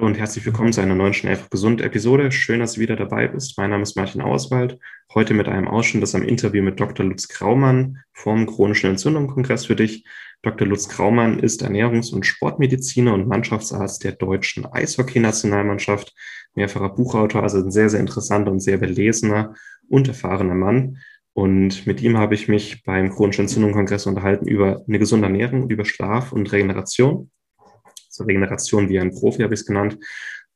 Hallo und herzlich willkommen zu einer neuen Schnell gesund Episode. Schön, dass du wieder dabei bist. Mein Name ist Martin Auswald. Heute mit einem Ausschnitt aus einem Interview mit Dr. Lutz Graumann vom Chronischen Entzündungskongress für dich. Dr. Lutz Graumann ist Ernährungs- und Sportmediziner und Mannschaftsarzt der deutschen Eishockeynationalmannschaft, mehrfacher Buchautor, also ein sehr, sehr interessanter und sehr belesener und erfahrener Mann. Und mit ihm habe ich mich beim Chronischen Entzündungskongress unterhalten über eine gesunde Ernährung, über Schlaf und Regeneration Regeneration wie ein Profi habe ich es genannt.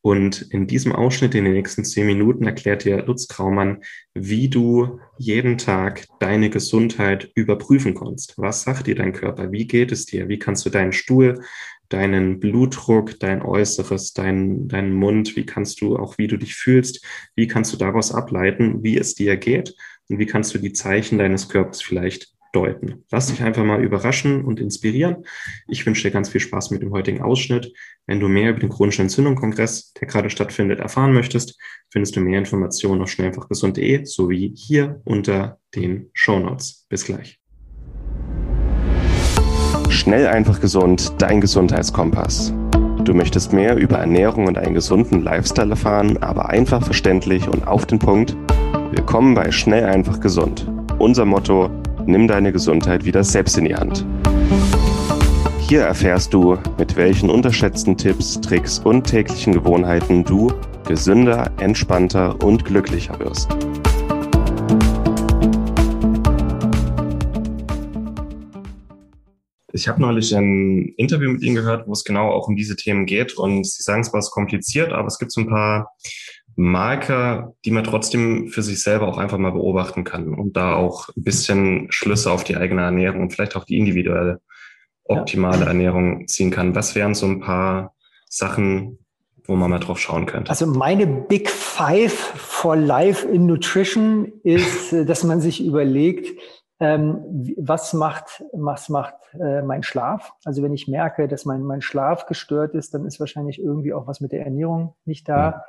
Und in diesem Ausschnitt in den nächsten zehn Minuten erklärt dir Lutz Kraumann, wie du jeden Tag deine Gesundheit überprüfen kannst. Was sagt dir dein Körper? Wie geht es dir? Wie kannst du deinen Stuhl, deinen Blutdruck, dein Äußeres, dein, deinen Mund, wie kannst du auch, wie du dich fühlst, wie kannst du daraus ableiten, wie es dir geht und wie kannst du die Zeichen deines Körpers vielleicht deuten. Lass dich einfach mal überraschen und inspirieren. Ich wünsche dir ganz viel Spaß mit dem heutigen Ausschnitt. Wenn du mehr über den chronischen Entzündungskongress, der gerade stattfindet, erfahren möchtest, findest du mehr Informationen auf schnellfachgesund.de sowie hier unter den Show Notes. Bis gleich. Schnell einfach gesund, dein Gesundheitskompass. Du möchtest mehr über Ernährung und einen gesunden Lifestyle erfahren, aber einfach verständlich und auf den Punkt? Willkommen bei Schnell einfach gesund. Unser Motto Nimm deine Gesundheit wieder selbst in die Hand. Hier erfährst du, mit welchen unterschätzten Tipps, Tricks und täglichen Gewohnheiten du gesünder, entspannter und glücklicher wirst. Ich habe neulich ein Interview mit Ihnen gehört, wo es genau auch um diese Themen geht. Und Sie sagen es ist kompliziert, aber es gibt so ein paar Marker, die man trotzdem für sich selber auch einfach mal beobachten kann und da auch ein bisschen Schlüsse auf die eigene Ernährung und vielleicht auch die individuelle optimale ja. Ernährung ziehen kann. Was wären so ein paar Sachen, wo man mal drauf schauen könnte? Also meine Big Five for Life in Nutrition ist, dass man sich überlegt, ähm, was macht, was macht äh, mein Schlaf? Also wenn ich merke, dass mein, mein Schlaf gestört ist, dann ist wahrscheinlich irgendwie auch was mit der Ernährung nicht da.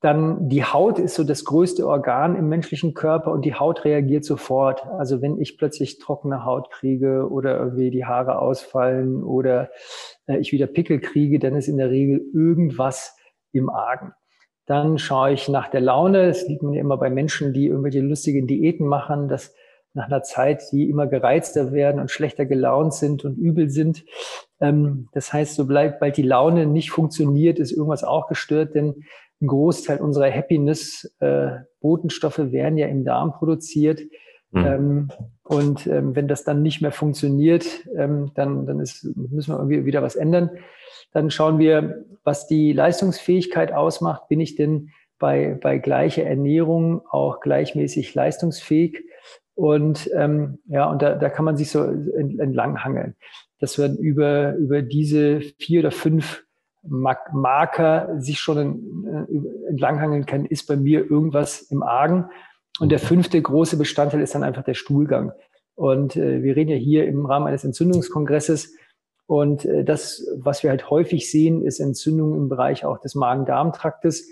Dann die Haut ist so das größte Organ im menschlichen Körper und die Haut reagiert sofort. Also wenn ich plötzlich trockene Haut kriege oder irgendwie die Haare ausfallen oder äh, ich wieder Pickel kriege, dann ist in der Regel irgendwas im Argen. Dann schaue ich nach der Laune. Das sieht man ja immer bei Menschen, die irgendwelche lustigen Diäten machen, dass nach einer Zeit, die immer gereizter werden und schlechter gelaunt sind und übel sind. Ähm, das heißt, sobald bald die Laune nicht funktioniert, ist irgendwas auch gestört, denn ein Großteil unserer Happiness-Botenstoffe äh, werden ja im Darm produziert. Mhm. Ähm, und ähm, wenn das dann nicht mehr funktioniert, dann, dann ist, müssen wir irgendwie wieder was ändern. Dann schauen wir, was die Leistungsfähigkeit ausmacht. Bin ich denn bei, bei gleicher Ernährung auch gleichmäßig leistungsfähig? Und ähm, ja, und da, da kann man sich so entlanghangeln, dass man über, über diese vier oder fünf Marker sich schon äh, entlanghangeln kann, ist bei mir irgendwas im Argen. Und der fünfte große Bestandteil ist dann einfach der Stuhlgang. Und äh, wir reden ja hier im Rahmen eines Entzündungskongresses. Und äh, das, was wir halt häufig sehen, ist Entzündung im Bereich auch des Magen-Darm-Traktes.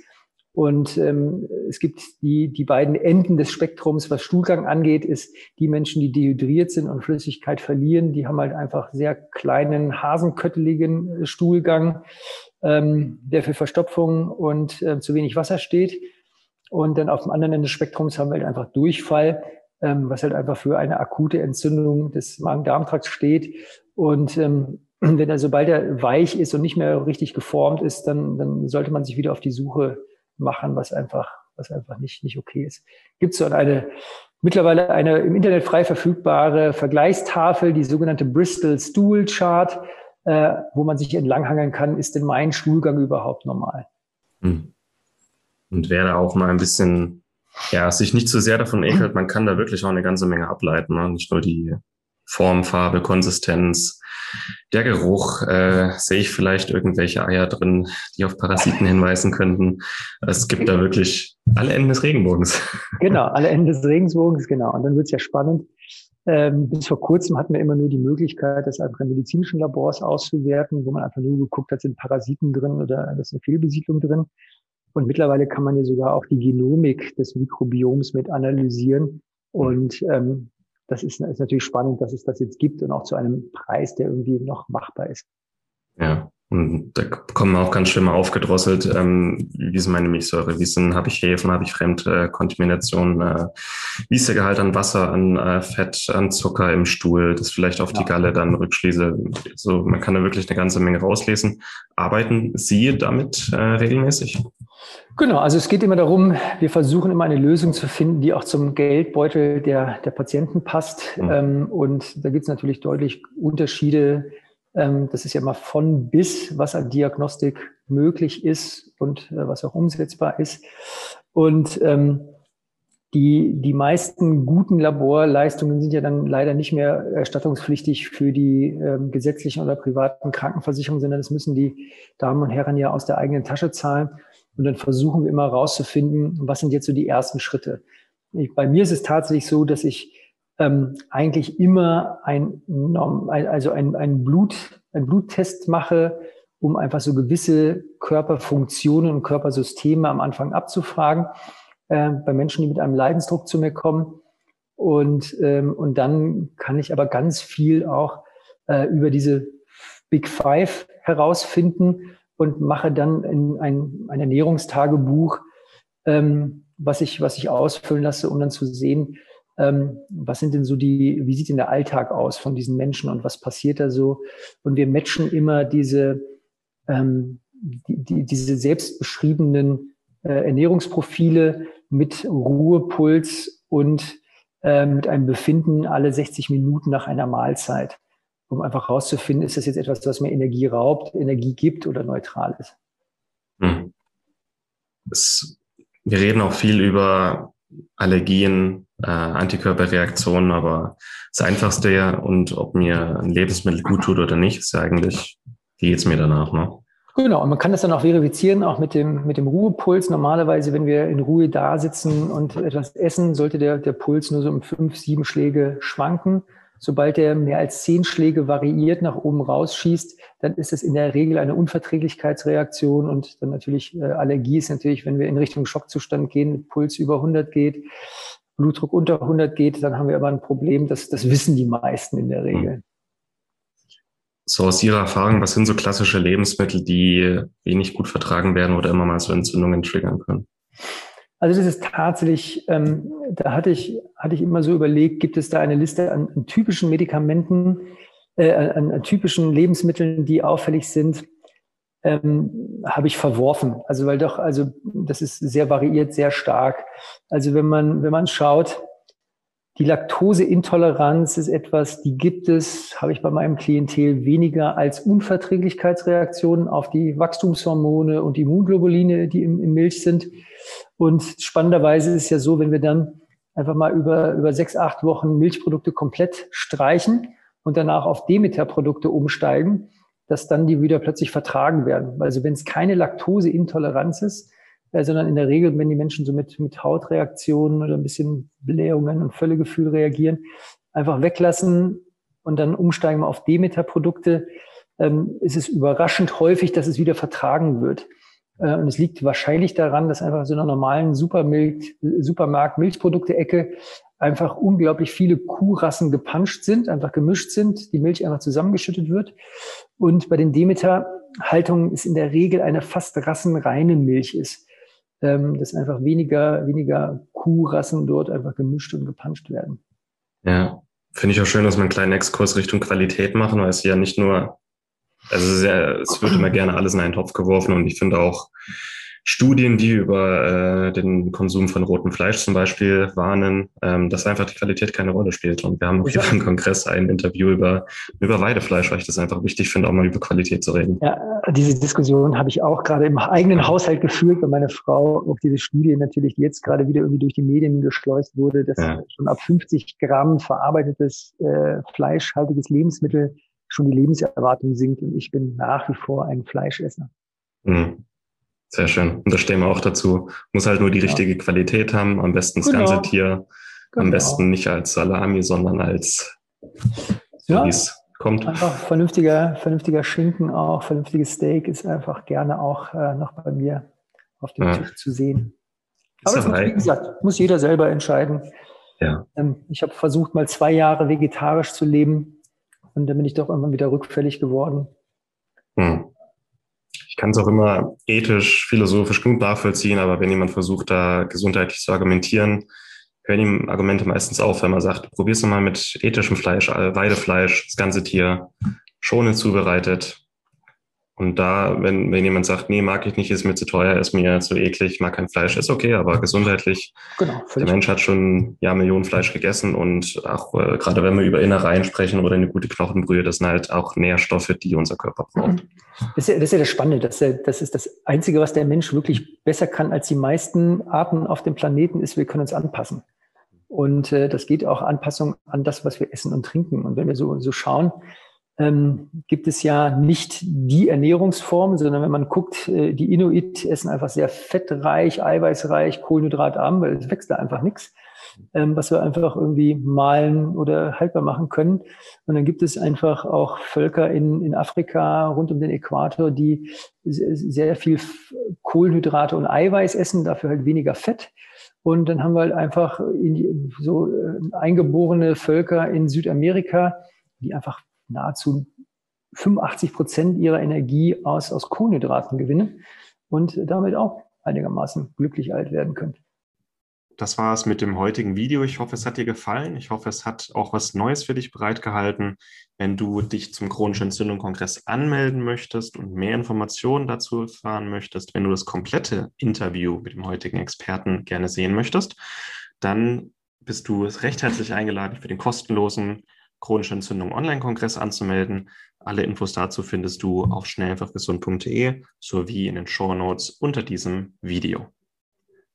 Und ähm, es gibt die, die beiden Enden des Spektrums, was Stuhlgang angeht, ist die Menschen, die dehydriert sind und Flüssigkeit verlieren, die haben halt einfach sehr kleinen, hasenkötteligen Stuhlgang, ähm, der für Verstopfung und äh, zu wenig Wasser steht. Und dann auf dem anderen Ende des Spektrums haben wir halt einfach Durchfall, ähm, was halt einfach für eine akute Entzündung des Magen-Darm-Trakts steht. Und ähm, wenn er, sobald er weich ist und nicht mehr richtig geformt ist, dann, dann sollte man sich wieder auf die Suche machen, was einfach, was einfach nicht, nicht okay ist. Gibt es so eine, mittlerweile eine im Internet frei verfügbare Vergleichstafel, die sogenannte Bristol Stool Chart, äh, wo man sich entlanghangeln kann, ist denn mein Stuhlgang überhaupt normal? Hm. Und wer da auch mal ein bisschen, ja, sich nicht zu sehr davon ekelt, man kann da wirklich auch eine ganze Menge ableiten, ne? nicht nur die Form, Farbe, Konsistenz, der Geruch, äh, sehe ich vielleicht irgendwelche Eier drin, die auf Parasiten hinweisen könnten. Es gibt da wirklich alle Enden des Regenbogens. Genau, alle Enden des Regenbogens, genau. Und dann wird es ja spannend. Ähm, bis vor kurzem hatten wir immer nur die Möglichkeit, das einfach in medizinischen Labors auszuwerten, wo man einfach nur geguckt hat, sind Parasiten drin oder ist eine Fehlbesiedlung drin. Und mittlerweile kann man ja sogar auch die Genomik des Mikrobioms mit analysieren. Und ähm, das ist, ist natürlich spannend, dass es das jetzt gibt und auch zu einem Preis, der irgendwie noch machbar ist. Ja, Und da kommen auch ganz schön mal aufgedrosselt, ähm, wie ist meine Milchsäure, wie sind, habe ich Hefen, habe ich Fremdkontamination, äh, wie ist der Gehalt an Wasser, an äh, Fett, an Zucker im Stuhl, das vielleicht auf ja. die Galle dann rückschließe. So, man kann da wirklich eine ganze Menge rauslesen. Arbeiten Sie damit äh, regelmäßig? Genau, also es geht immer darum, wir versuchen immer eine Lösung zu finden, die auch zum Geldbeutel der, der Patienten passt. Mhm. Ähm, und da gibt es natürlich deutlich Unterschiede ähm, das ist ja mal von bis, was an Diagnostik möglich ist und äh, was auch umsetzbar ist. Und ähm, die, die meisten guten Laborleistungen sind ja dann leider nicht mehr erstattungspflichtig für die ähm, gesetzlichen oder privaten Krankenversicherungen, sondern das müssen die Damen und Herren ja aus der eigenen Tasche zahlen. Und dann versuchen wir immer herauszufinden, was sind jetzt so die ersten Schritte. Ich, bei mir ist es tatsächlich so, dass ich ähm, eigentlich immer ein, also ein, ein, Blut, ein Bluttest mache, um einfach so gewisse Körperfunktionen und Körpersysteme am Anfang abzufragen, äh, bei Menschen, die mit einem Leidensdruck zu mir kommen. Und, ähm, und dann kann ich aber ganz viel auch äh, über diese Big Five herausfinden und mache dann in ein, ein Ernährungstagebuch, ähm, was ich, was ich ausfüllen lasse, um dann zu sehen, ähm, was sind denn so die, wie sieht denn der Alltag aus von diesen Menschen und was passiert da so? Und wir matchen immer diese, ähm, die, die, diese selbstbeschriebenen äh, Ernährungsprofile mit Ruhepuls und äh, mit einem Befinden alle 60 Minuten nach einer Mahlzeit, um einfach herauszufinden, ist das jetzt etwas, was mir Energie raubt, Energie gibt oder neutral ist. Hm. Es, wir reden auch viel über Allergien, äh, Antikörperreaktionen, aber das Einfachste ja und ob mir ein Lebensmittel gut tut oder nicht, ist ja eigentlich, wie geht's mir danach, ne? Genau, und man kann das dann auch verifizieren, auch mit dem, mit dem Ruhepuls. Normalerweise, wenn wir in Ruhe da sitzen und etwas essen, sollte der, der Puls nur so um fünf, sieben Schläge schwanken. Sobald er mehr als zehn Schläge variiert nach oben rausschießt, dann ist es in der Regel eine Unverträglichkeitsreaktion und dann natürlich äh, Allergie ist natürlich, wenn wir in Richtung Schockzustand gehen, Puls über 100 geht, Blutdruck unter 100 geht, dann haben wir aber ein Problem, das, das wissen die meisten in der Regel. So aus Ihrer Erfahrung, was sind so klassische Lebensmittel, die wenig gut vertragen werden oder immer mal so Entzündungen triggern können? Also das ist tatsächlich, ähm, da hatte ich, hatte ich immer so überlegt, gibt es da eine Liste an, an typischen Medikamenten, äh, an, an, typischen Lebensmitteln, die auffällig sind, ähm, habe ich verworfen. Also weil doch, also das ist sehr variiert, sehr stark. Also wenn man, wenn man schaut, die Laktoseintoleranz ist etwas, die gibt es, habe ich bei meinem Klientel weniger als Unverträglichkeitsreaktionen auf die Wachstumshormone und Immunglobuline, die im, im Milch sind. Und spannenderweise ist es ja so, wenn wir dann einfach mal über, über sechs, acht Wochen Milchprodukte komplett streichen und danach auf Demeter-Produkte umsteigen, dass dann die wieder plötzlich vertragen werden. Also wenn es keine Laktoseintoleranz ist, äh, sondern in der Regel, wenn die Menschen so mit, mit Hautreaktionen oder ein bisschen Blähungen und Völlegefühl reagieren, einfach weglassen und dann umsteigen wir auf Demeter-Produkte, ähm, ist es überraschend häufig, dass es wieder vertragen wird. Äh, und es liegt wahrscheinlich daran, dass einfach so einer normalen Supermilch, Supermarkt Milchprodukte-Ecke einfach unglaublich viele Kuhrassen gepanscht sind, einfach gemischt sind, die Milch einfach zusammengeschüttet wird. Und bei den Demeter-Haltungen ist in der Regel eine fast rassenreine Milch ist, ähm, dass einfach weniger, weniger Kuhrassen dort einfach gemischt und gepanscht werden. Ja, finde ich auch schön, dass wir einen kleinen Exkurs Richtung Qualität machen, weil es ja nicht nur also es, ja, es wird immer gerne alles in einen Topf geworfen und ich finde auch Studien, die über äh, den Konsum von rotem Fleisch zum Beispiel warnen, ähm, dass einfach die Qualität keine Rolle spielt. Und wir haben auch hier im Kongress ein Interview über, über Weidefleisch, weil ich das einfach wichtig finde, auch mal über Qualität zu reden. Ja, diese Diskussion habe ich auch gerade im eigenen Haushalt geführt, weil meine Frau auch diese Studie natürlich jetzt gerade wieder irgendwie durch die Medien geschleust wurde, dass ja. schon ab 50 Gramm verarbeitetes äh, fleischhaltiges Lebensmittel schon die Lebenserwartung sinkt und ich bin nach wie vor ein Fleischesser. Mhm. Sehr schön. Und da stehen wir auch dazu. Muss halt nur die richtige ja. Qualität haben, am besten das genau. ganze Tier, genau. am besten nicht als Salami, sondern als so ja. wie es kommt. Einfach vernünftiger, vernünftiger Schinken auch, vernünftiges Steak ist einfach gerne auch äh, noch bei mir auf dem ja. Tisch zu sehen. Aber das muss, wie gesagt, muss jeder selber entscheiden. Ja. Ähm, ich habe versucht, mal zwei Jahre vegetarisch zu leben. Und dann bin ich doch irgendwann wieder rückfällig geworden. Hm. Ich kann es auch immer ethisch, philosophisch gut nachvollziehen, aber wenn jemand versucht, da gesundheitlich zu argumentieren, hören ihm Argumente meistens auf, wenn man sagt, probier's doch mal mit ethischem Fleisch, äh, Weidefleisch, das ganze Tier, schonend zubereitet, und da, wenn, wenn jemand sagt, nee, mag ich nicht, ist mir zu teuer, ist mir zu eklig, mag kein Fleisch, ist okay, aber gesundheitlich, genau, der Mensch hat schon ja Millionen Fleisch gegessen und auch äh, gerade wenn wir über Innereien sprechen oder eine gute Knochenbrühe, das sind halt auch Nährstoffe, die unser Körper braucht. Das ist ja das, ist ja das Spannende, das das ist das Einzige, was der Mensch wirklich besser kann als die meisten Arten auf dem Planeten, ist, wir können uns anpassen. Und äh, das geht auch Anpassung an das, was wir essen und trinken. Und wenn wir so, so schauen, ähm, gibt es ja nicht die Ernährungsform, sondern wenn man guckt, äh, die Inuit essen einfach sehr fettreich, eiweißreich, kohlenhydratarm, weil es wächst da einfach nichts, ähm, was wir einfach irgendwie malen oder haltbar machen können. Und dann gibt es einfach auch Völker in, in Afrika rund um den Äquator, die sehr viel Kohlenhydrate und Eiweiß essen, dafür halt weniger Fett. Und dann haben wir halt einfach die, so äh, eingeborene Völker in Südamerika, die einfach nahezu 85 Prozent ihrer Energie aus, aus Kohlenhydraten gewinnen und damit auch einigermaßen glücklich alt werden können. Das war es mit dem heutigen Video. Ich hoffe, es hat dir gefallen. Ich hoffe, es hat auch was Neues für dich bereitgehalten. Wenn du dich zum chronischen Entzündung-Kongress anmelden möchtest und mehr Informationen dazu erfahren möchtest, wenn du das komplette Interview mit dem heutigen Experten gerne sehen möchtest, dann bist du recht herzlich eingeladen für den kostenlosen chronische Entzündung Online-Kongress anzumelden. Alle Infos dazu findest du auf schnelleinfachgesund.de sowie in den Show Notes unter diesem Video.